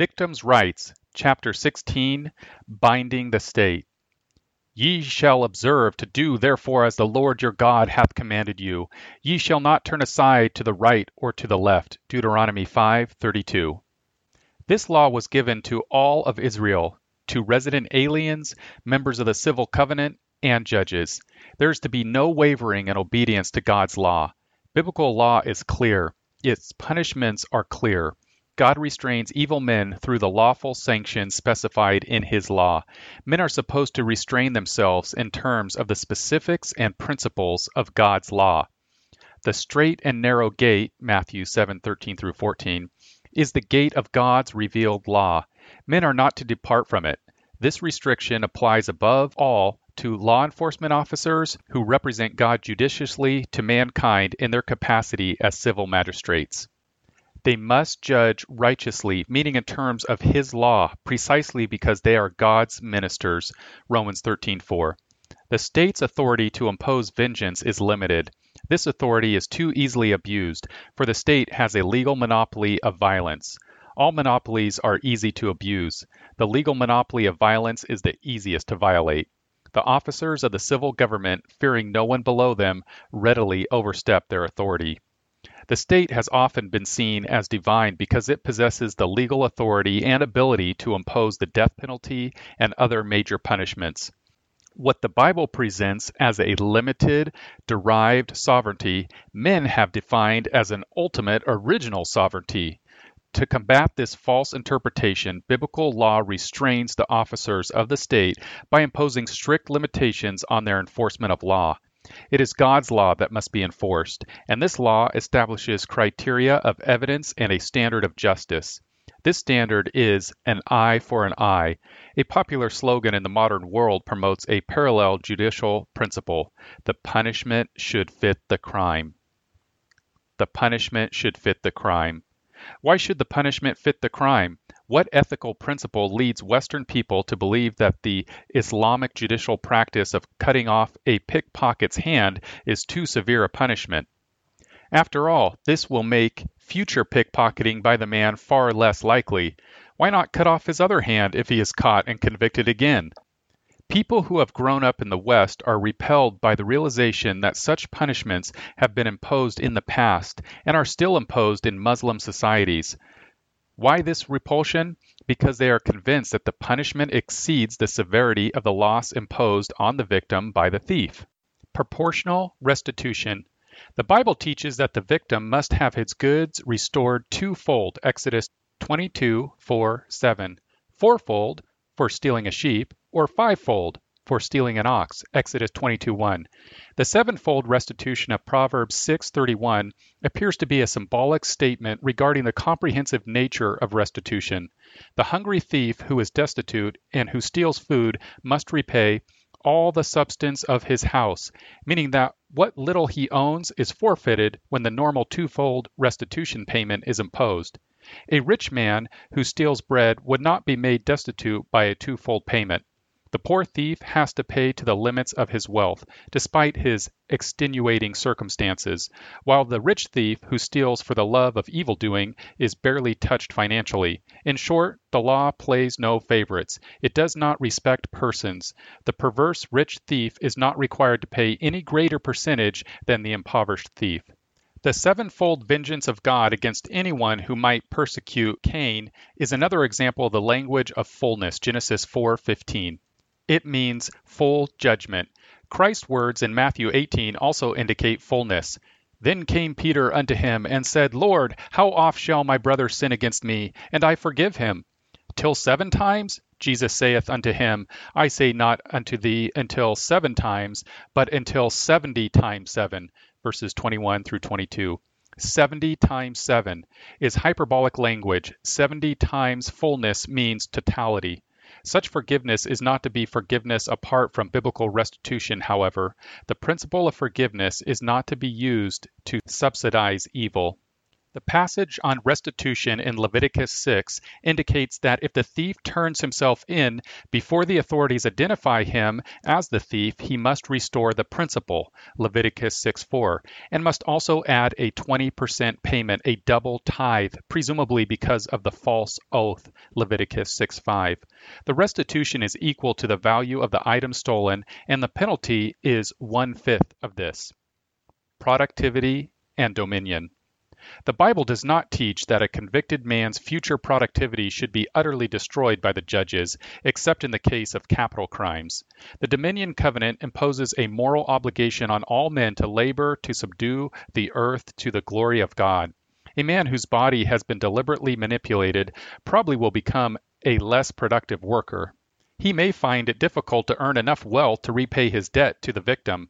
Victims' Rights, Chapter 16, Binding the State. Ye shall observe to do therefore as the Lord your God hath commanded you. Ye shall not turn aside to the right or to the left. Deuteronomy 5:32. This law was given to all of Israel, to resident aliens, members of the civil covenant, and judges. There is to be no wavering in obedience to God's law. Biblical law is clear. Its punishments are clear. God restrains evil men through the lawful sanctions specified in his law. Men are supposed to restrain themselves in terms of the specifics and principles of God's law. The straight and narrow gate, Matthew 7:13 through 14, is the gate of God's revealed law. Men are not to depart from it. This restriction applies above all to law enforcement officers who represent God judiciously to mankind in their capacity as civil magistrates. They must judge righteously, meaning in terms of his law, precisely because they are God's ministers. Romans 13:4. The state's authority to impose vengeance is limited. This authority is too easily abused, for the state has a legal monopoly of violence. All monopolies are easy to abuse. The legal monopoly of violence is the easiest to violate. The officers of the civil government, fearing no one below them, readily overstep their authority. The state has often been seen as divine because it possesses the legal authority and ability to impose the death penalty and other major punishments. What the Bible presents as a limited, derived sovereignty, men have defined as an ultimate, original sovereignty. To combat this false interpretation, biblical law restrains the officers of the state by imposing strict limitations on their enforcement of law. It is God's law that must be enforced, and this law establishes criteria of evidence and a standard of justice. This standard is an eye for an eye. A popular slogan in the modern world promotes a parallel judicial principle the punishment should fit the crime. The punishment should fit the crime. Why should the punishment fit the crime? What ethical principle leads Western people to believe that the Islamic judicial practice of cutting off a pickpocket's hand is too severe a punishment? After all, this will make future pickpocketing by the man far less likely. Why not cut off his other hand if he is caught and convicted again? People who have grown up in the West are repelled by the realization that such punishments have been imposed in the past and are still imposed in Muslim societies. Why this repulsion? Because they are convinced that the punishment exceeds the severity of the loss imposed on the victim by the thief. Proportional restitution. The Bible teaches that the victim must have his goods restored twofold, Exodus 22 4 7, fourfold for stealing a sheep, or fivefold for stealing an ox, Exodus 22:1. The sevenfold restitution of Proverbs 6:31 appears to be a symbolic statement regarding the comprehensive nature of restitution. The hungry thief who is destitute and who steals food must repay all the substance of his house, meaning that what little he owns is forfeited when the normal twofold restitution payment is imposed. A rich man who steals bread would not be made destitute by a twofold payment. The poor thief has to pay to the limits of his wealth, despite his extenuating circumstances, while the rich thief who steals for the love of evil doing is barely touched financially. In short, the law plays no favorites. It does not respect persons. The perverse rich thief is not required to pay any greater percentage than the impoverished thief. The sevenfold vengeance of God against anyone who might persecute Cain is another example of the language of fullness, Genesis 4:15. It means full judgment. Christ's words in Matthew 18 also indicate fullness. Then came Peter unto him and said, Lord, how oft shall my brother sin against me, and I forgive him? Till seven times? Jesus saith unto him, I say not unto thee until seven times, but until seventy times seven. Verses 21 through 22. 70 times 7 is hyperbolic language. 70 times fullness means totality. Such forgiveness is not to be forgiveness apart from biblical restitution, however. The principle of forgiveness is not to be used to subsidize evil. The passage on restitution in Leviticus 6 indicates that if the thief turns himself in before the authorities identify him as the thief, he must restore the principal, Leviticus 6:4, and must also add a 20% payment, a double tithe, presumably because of the false oath, Leviticus 6:5. The restitution is equal to the value of the item stolen, and the penalty is one fifth of this. Productivity and dominion. The Bible does not teach that a convicted man's future productivity should be utterly destroyed by the judges, except in the case of capital crimes. The Dominion Covenant imposes a moral obligation on all men to labor to subdue the earth to the glory of God. A man whose body has been deliberately manipulated probably will become a less productive worker he may find it difficult to earn enough wealth to repay his debt to the victim.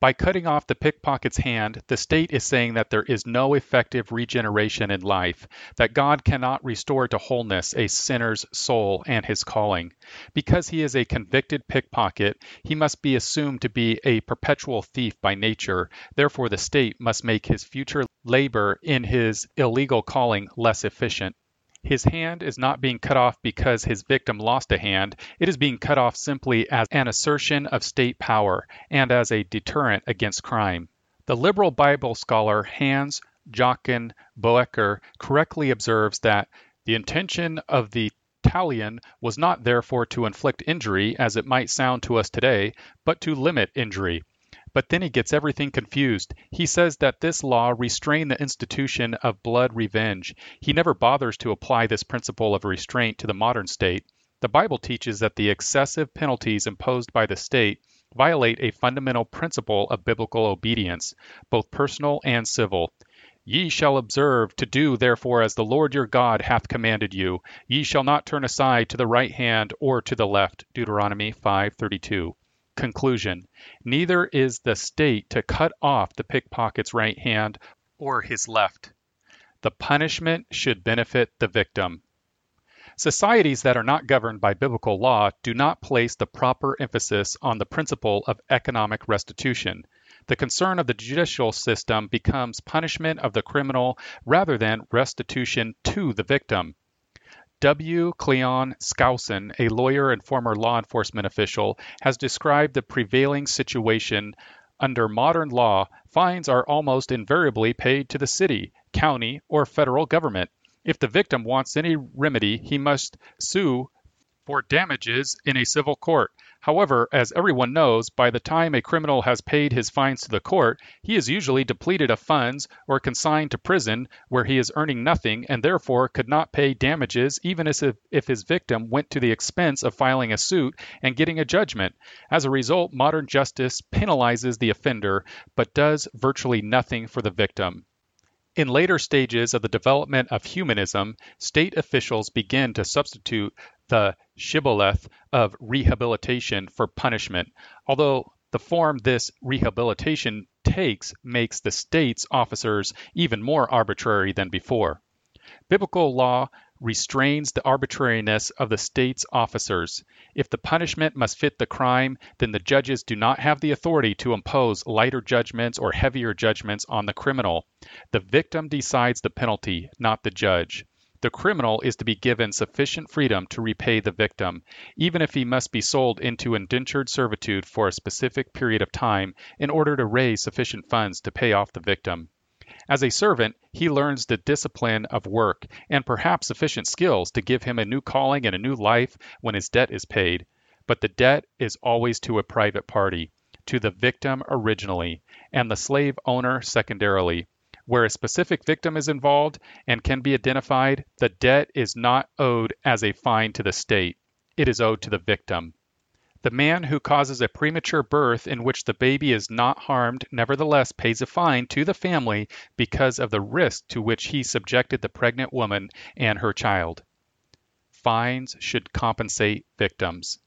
By cutting off the pickpocket's hand, the state is saying that there is no effective regeneration in life, that God cannot restore to wholeness a sinner's soul and his calling. Because he is a convicted pickpocket, he must be assumed to be a perpetual thief by nature. Therefore, the state must make his future labor in his illegal calling less efficient. His hand is not being cut off because his victim lost a hand. It is being cut off simply as an assertion of state power and as a deterrent against crime. The liberal Bible scholar Hans Jochen Boecker correctly observes that the intention of the talion was not therefore to inflict injury, as it might sound to us today, but to limit injury. But then he gets everything confused. He says that this law restrained the institution of blood revenge. He never bothers to apply this principle of restraint to the modern state. The Bible teaches that the excessive penalties imposed by the state violate a fundamental principle of biblical obedience, both personal and civil. Ye shall observe to do therefore as the Lord your God hath commanded you. Ye shall not turn aside to the right hand or to the left. Deuteronomy 5:32. Conclusion Neither is the state to cut off the pickpocket's right hand or his left. The punishment should benefit the victim. Societies that are not governed by biblical law do not place the proper emphasis on the principle of economic restitution. The concern of the judicial system becomes punishment of the criminal rather than restitution to the victim. W. Cleon Skousen, a lawyer and former law enforcement official, has described the prevailing situation under modern law. Fines are almost invariably paid to the city, county, or federal government. If the victim wants any remedy, he must sue for damages in a civil court. However, as everyone knows, by the time a criminal has paid his fines to the court, he is usually depleted of funds or consigned to prison where he is earning nothing and therefore could not pay damages even if, if his victim went to the expense of filing a suit and getting a judgment. As a result, modern justice penalizes the offender but does virtually nothing for the victim. In later stages of the development of humanism, state officials begin to substitute the shibboleth of rehabilitation for punishment, although the form this rehabilitation takes makes the state's officers even more arbitrary than before. Biblical law restrains the arbitrariness of the state's officers. If the punishment must fit the crime, then the judges do not have the authority to impose lighter judgments or heavier judgments on the criminal. The victim decides the penalty, not the judge. The criminal is to be given sufficient freedom to repay the victim, even if he must be sold into indentured servitude for a specific period of time in order to raise sufficient funds to pay off the victim. As a servant, he learns the discipline of work and perhaps sufficient skills to give him a new calling and a new life when his debt is paid. But the debt is always to a private party, to the victim originally, and the slave owner secondarily. Where a specific victim is involved and can be identified, the debt is not owed as a fine to the state. It is owed to the victim. The man who causes a premature birth in which the baby is not harmed nevertheless pays a fine to the family because of the risk to which he subjected the pregnant woman and her child. Fines should compensate victims.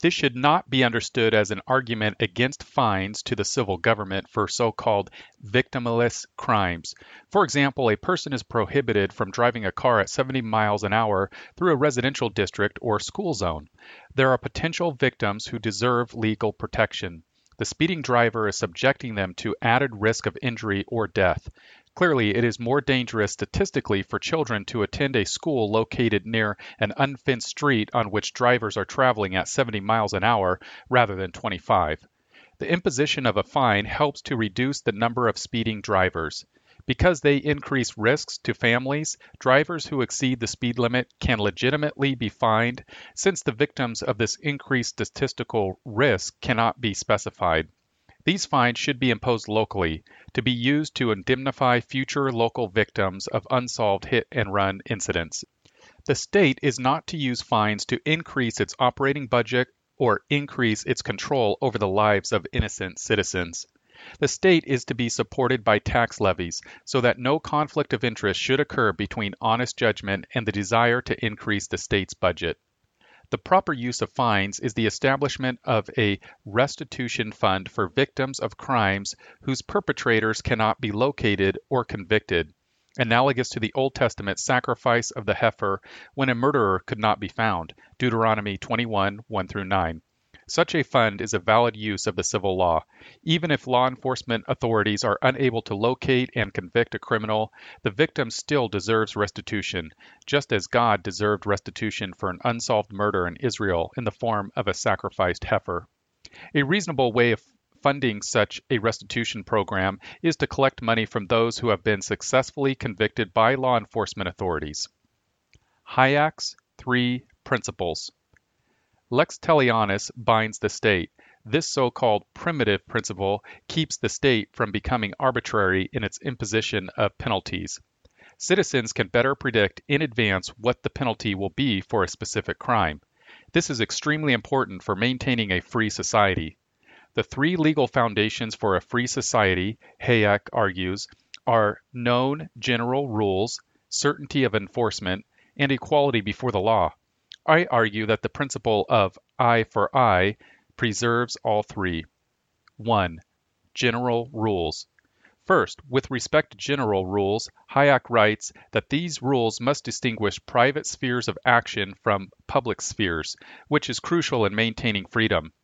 This should not be understood as an argument against fines to the civil government for so called victimless crimes. For example, a person is prohibited from driving a car at 70 miles an hour through a residential district or school zone. There are potential victims who deserve legal protection. The speeding driver is subjecting them to added risk of injury or death. Clearly, it is more dangerous statistically for children to attend a school located near an unfenced street on which drivers are traveling at 70 miles an hour rather than 25. The imposition of a fine helps to reduce the number of speeding drivers. Because they increase risks to families, drivers who exceed the speed limit can legitimately be fined since the victims of this increased statistical risk cannot be specified. These fines should be imposed locally, to be used to indemnify future local victims of unsolved hit and run incidents. The state is not to use fines to increase its operating budget or increase its control over the lives of innocent citizens. The state is to be supported by tax levies so that no conflict of interest should occur between honest judgment and the desire to increase the state's budget. The proper use of fines is the establishment of a restitution fund for victims of crimes whose perpetrators cannot be located or convicted, analogous to the Old Testament sacrifice of the heifer when a murderer could not be found. Deuteronomy 21 1 through 9. Such a fund is a valid use of the civil law. Even if law enforcement authorities are unable to locate and convict a criminal, the victim still deserves restitution, just as God deserved restitution for an unsolved murder in Israel in the form of a sacrificed heifer. A reasonable way of funding such a restitution program is to collect money from those who have been successfully convicted by law enforcement authorities. Hayek's Three Principles Lex talionis binds the state. This so-called primitive principle keeps the state from becoming arbitrary in its imposition of penalties. Citizens can better predict in advance what the penalty will be for a specific crime. This is extremely important for maintaining a free society. The three legal foundations for a free society, Hayek argues, are known general rules, certainty of enforcement, and equality before the law. I argue that the principle of eye for eye preserves all three. 1. General rules. First, with respect to general rules, Hayek writes that these rules must distinguish private spheres of action from public spheres, which is crucial in maintaining freedom.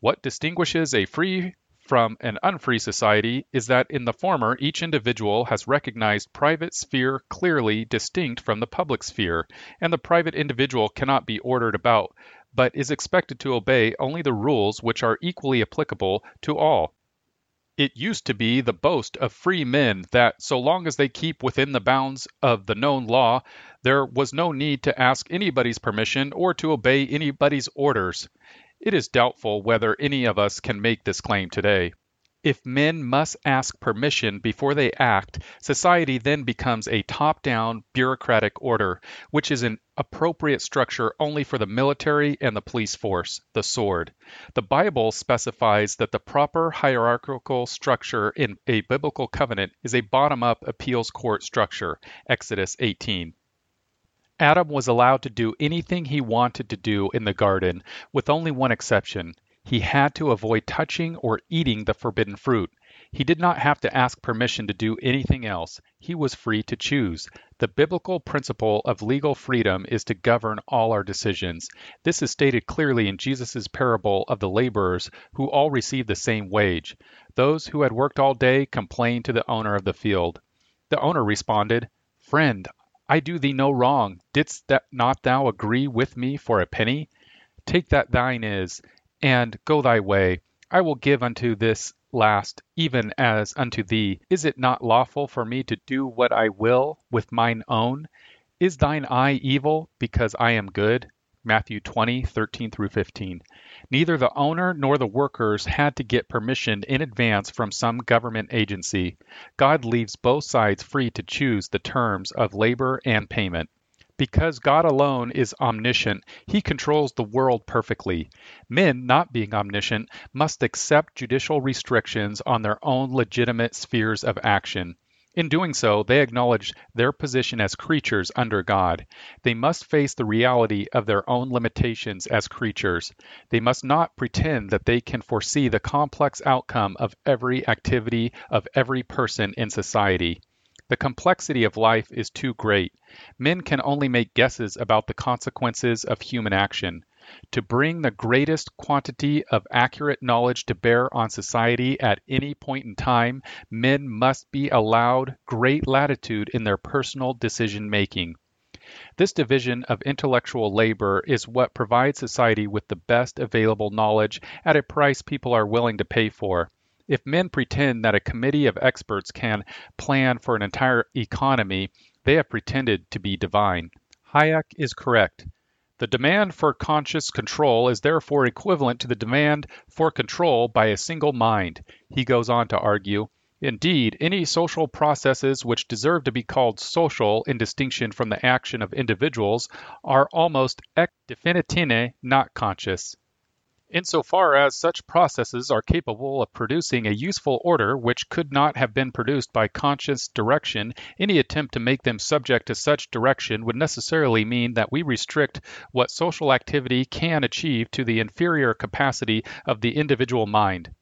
What distinguishes a free from an unfree society is that in the former each individual has recognized private sphere clearly distinct from the public sphere, and the private individual cannot be ordered about, but is expected to obey only the rules which are equally applicable to all. It used to be the boast of free men that so long as they keep within the bounds of the known law, there was no need to ask anybody's permission or to obey anybody's orders. It is doubtful whether any of us can make this claim today. If men must ask permission before they act, society then becomes a top down bureaucratic order, which is an appropriate structure only for the military and the police force, the sword. The Bible specifies that the proper hierarchical structure in a biblical covenant is a bottom up appeals court structure, Exodus 18. Adam was allowed to do anything he wanted to do in the garden, with only one exception. He had to avoid touching or eating the forbidden fruit. He did not have to ask permission to do anything else. He was free to choose. The biblical principle of legal freedom is to govern all our decisions. This is stated clearly in Jesus' parable of the laborers who all received the same wage. Those who had worked all day complained to the owner of the field. The owner responded, Friend, I do thee no wrong. Didst not thou agree with me for a penny? Take that thine is, and go thy way. I will give unto this last, even as unto thee. Is it not lawful for me to do what I will with mine own? Is thine eye evil because I am good? Matthew 20, 13 through 15. Neither the owner nor the workers had to get permission in advance from some government agency. God leaves both sides free to choose the terms of labor and payment. Because God alone is omniscient, he controls the world perfectly. Men, not being omniscient, must accept judicial restrictions on their own legitimate spheres of action. In doing so, they acknowledge their position as creatures under God. They must face the reality of their own limitations as creatures. They must not pretend that they can foresee the complex outcome of every activity of every person in society. The complexity of life is too great. Men can only make guesses about the consequences of human action. To bring the greatest quantity of accurate knowledge to bear on society at any point in time, men must be allowed great latitude in their personal decision making. This division of intellectual labor is what provides society with the best available knowledge at a price people are willing to pay for. If men pretend that a committee of experts can plan for an entire economy, they have pretended to be divine. Hayek is correct. The demand for conscious control is therefore equivalent to the demand for control by a single mind. He goes on to argue Indeed, any social processes which deserve to be called social in distinction from the action of individuals are almost ex definitione not conscious. Insofar as such processes are capable of producing a useful order which could not have been produced by conscious direction, any attempt to make them subject to such direction would necessarily mean that we restrict what social activity can achieve to the inferior capacity of the individual mind.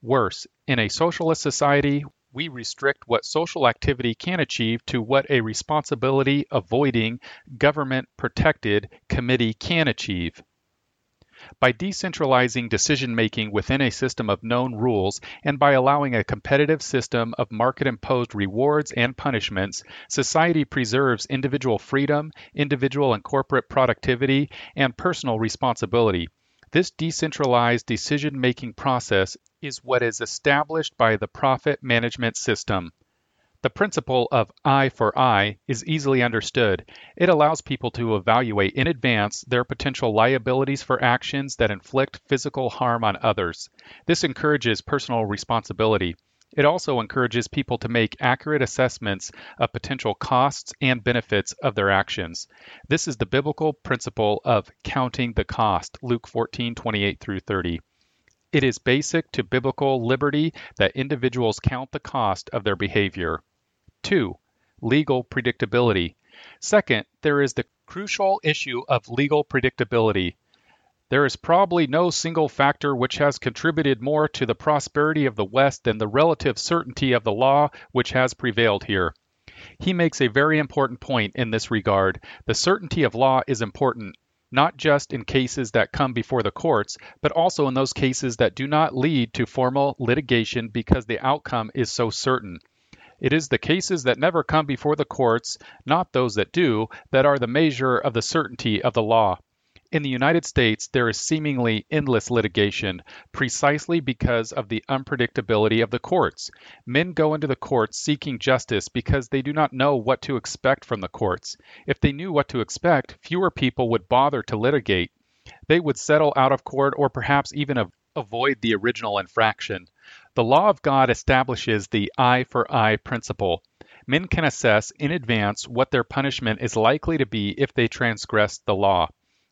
Worse, in a socialist society, we restrict what social activity can achieve to what a responsibility avoiding, government protected committee can achieve. By decentralizing decision making within a system of known rules and by allowing a competitive system of market imposed rewards and punishments, society preserves individual freedom, individual and corporate productivity, and personal responsibility. This decentralized decision making process is what is established by the profit management system. The principle of eye for eye is easily understood. It allows people to evaluate in advance their potential liabilities for actions that inflict physical harm on others. This encourages personal responsibility. It also encourages people to make accurate assessments of potential costs and benefits of their actions. This is the biblical principle of counting the cost, Luke 14:28 through 30. It is basic to biblical liberty that individuals count the cost of their behavior. 2. Legal predictability. Second, there is the crucial issue of legal predictability. There is probably no single factor which has contributed more to the prosperity of the West than the relative certainty of the law which has prevailed here. He makes a very important point in this regard. The certainty of law is important, not just in cases that come before the courts, but also in those cases that do not lead to formal litigation because the outcome is so certain. It is the cases that never come before the courts, not those that do, that are the measure of the certainty of the law. In the United States, there is seemingly endless litigation, precisely because of the unpredictability of the courts. Men go into the courts seeking justice because they do not know what to expect from the courts. If they knew what to expect, fewer people would bother to litigate. They would settle out of court or perhaps even avoid the original infraction. The law of God establishes the eye for eye principle. Men can assess in advance what their punishment is likely to be if they transgress the law.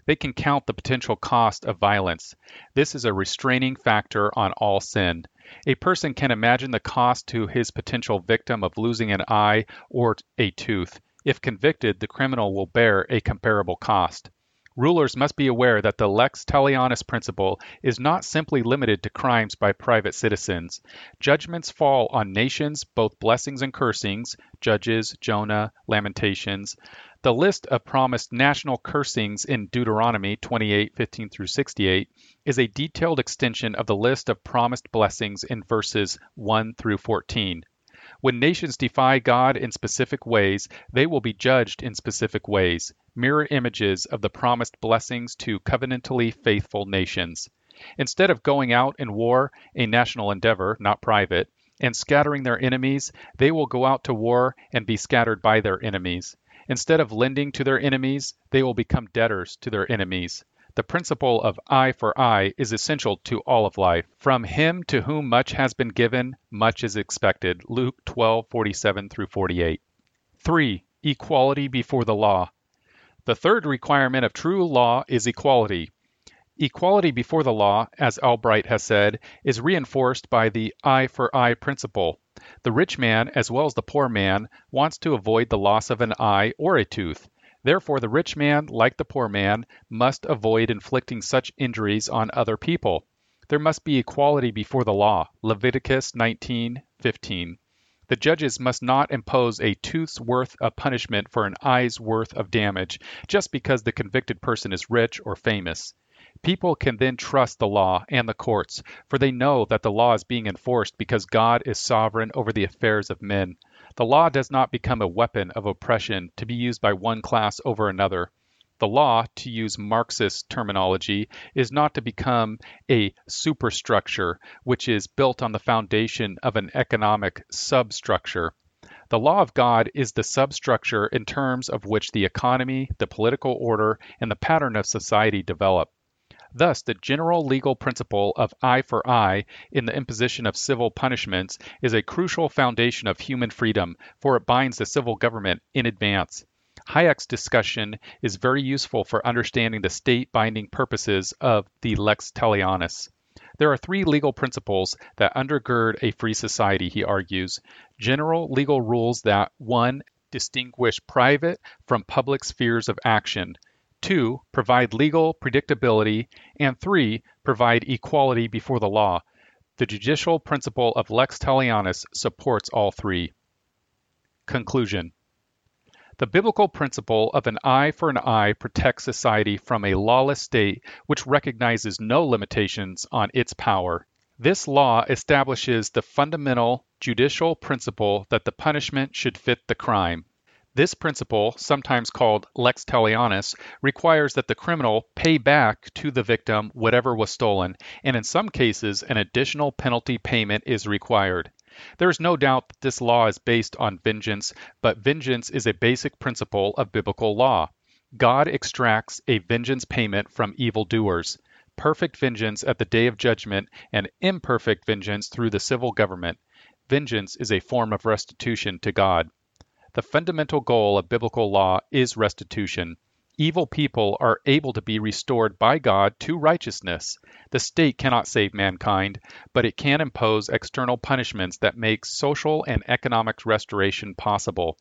They can count the potential cost of violence. This is a restraining factor on all sin. A person can imagine the cost to his potential victim of losing an eye or a tooth. If convicted, the criminal will bear a comparable cost. Rulers must be aware that the lex talionis principle is not simply limited to crimes by private citizens. Judgments fall on nations, both blessings and cursings, Judges, Jonah, Lamentations. The list of promised national cursings in Deuteronomy 28:15 through 68 is a detailed extension of the list of promised blessings in verses 1 through 14. When nations defy God in specific ways, they will be judged in specific ways, mirror images of the promised blessings to covenantally faithful nations. Instead of going out in war, a national endeavor, not private, and scattering their enemies, they will go out to war and be scattered by their enemies. Instead of lending to their enemies, they will become debtors to their enemies. The principle of eye for eye is essential to all of life. From him to whom much has been given, much is expected. Luke 12:47 through 48. 3. Equality before the law. The third requirement of true law is equality. Equality before the law, as Albright has said, is reinforced by the eye for eye principle. The rich man, as well as the poor man, wants to avoid the loss of an eye or a tooth. Therefore, the rich man, like the poor man, must avoid inflicting such injuries on other people. There must be equality before the law. Leviticus 19:15. The judges must not impose a tooth's worth of punishment for an eye's worth of damage just because the convicted person is rich or famous. People can then trust the law and the courts, for they know that the law is being enforced because God is sovereign over the affairs of men. The law does not become a weapon of oppression to be used by one class over another. The law, to use Marxist terminology, is not to become a superstructure which is built on the foundation of an economic substructure. The law of God is the substructure in terms of which the economy, the political order, and the pattern of society develop. Thus, the general legal principle of eye for eye in the imposition of civil punishments is a crucial foundation of human freedom, for it binds the civil government in advance. Hayek's discussion is very useful for understanding the state binding purposes of the lex talionis. There are three legal principles that undergird a free society, he argues. General legal rules that 1. distinguish private from public spheres of action, 2. provide legal predictability, and 3. provide equality before the law. The judicial principle of lex talionis supports all three. Conclusion the biblical principle of an eye for an eye protects society from a lawless state which recognizes no limitations on its power. This law establishes the fundamental judicial principle that the punishment should fit the crime. This principle, sometimes called lex talionis, requires that the criminal pay back to the victim whatever was stolen, and in some cases, an additional penalty payment is required. There is no doubt that this law is based on vengeance, but vengeance is a basic principle of biblical law. God extracts a vengeance payment from evildoers, perfect vengeance at the day of judgment, and imperfect vengeance through the civil government. Vengeance is a form of restitution to God. The fundamental goal of biblical law is restitution. Evil people are able to be restored by God to righteousness. The state cannot save mankind, but it can impose external punishments that make social and economic restoration possible.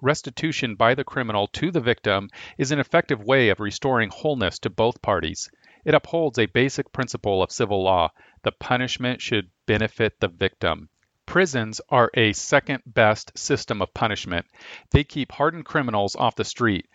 Restitution by the criminal to the victim is an effective way of restoring wholeness to both parties. It upholds a basic principle of civil law the punishment should benefit the victim. Prisons are a second best system of punishment. They keep hardened criminals off the street,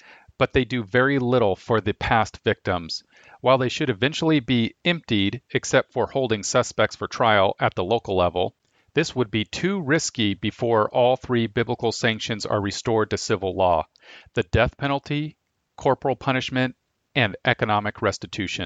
but they do very little for the past victims. While they should eventually be emptied, except for holding suspects for trial at the local level, this would be too risky before all three biblical sanctions are restored to civil law the death penalty, corporal punishment, and economic restitution.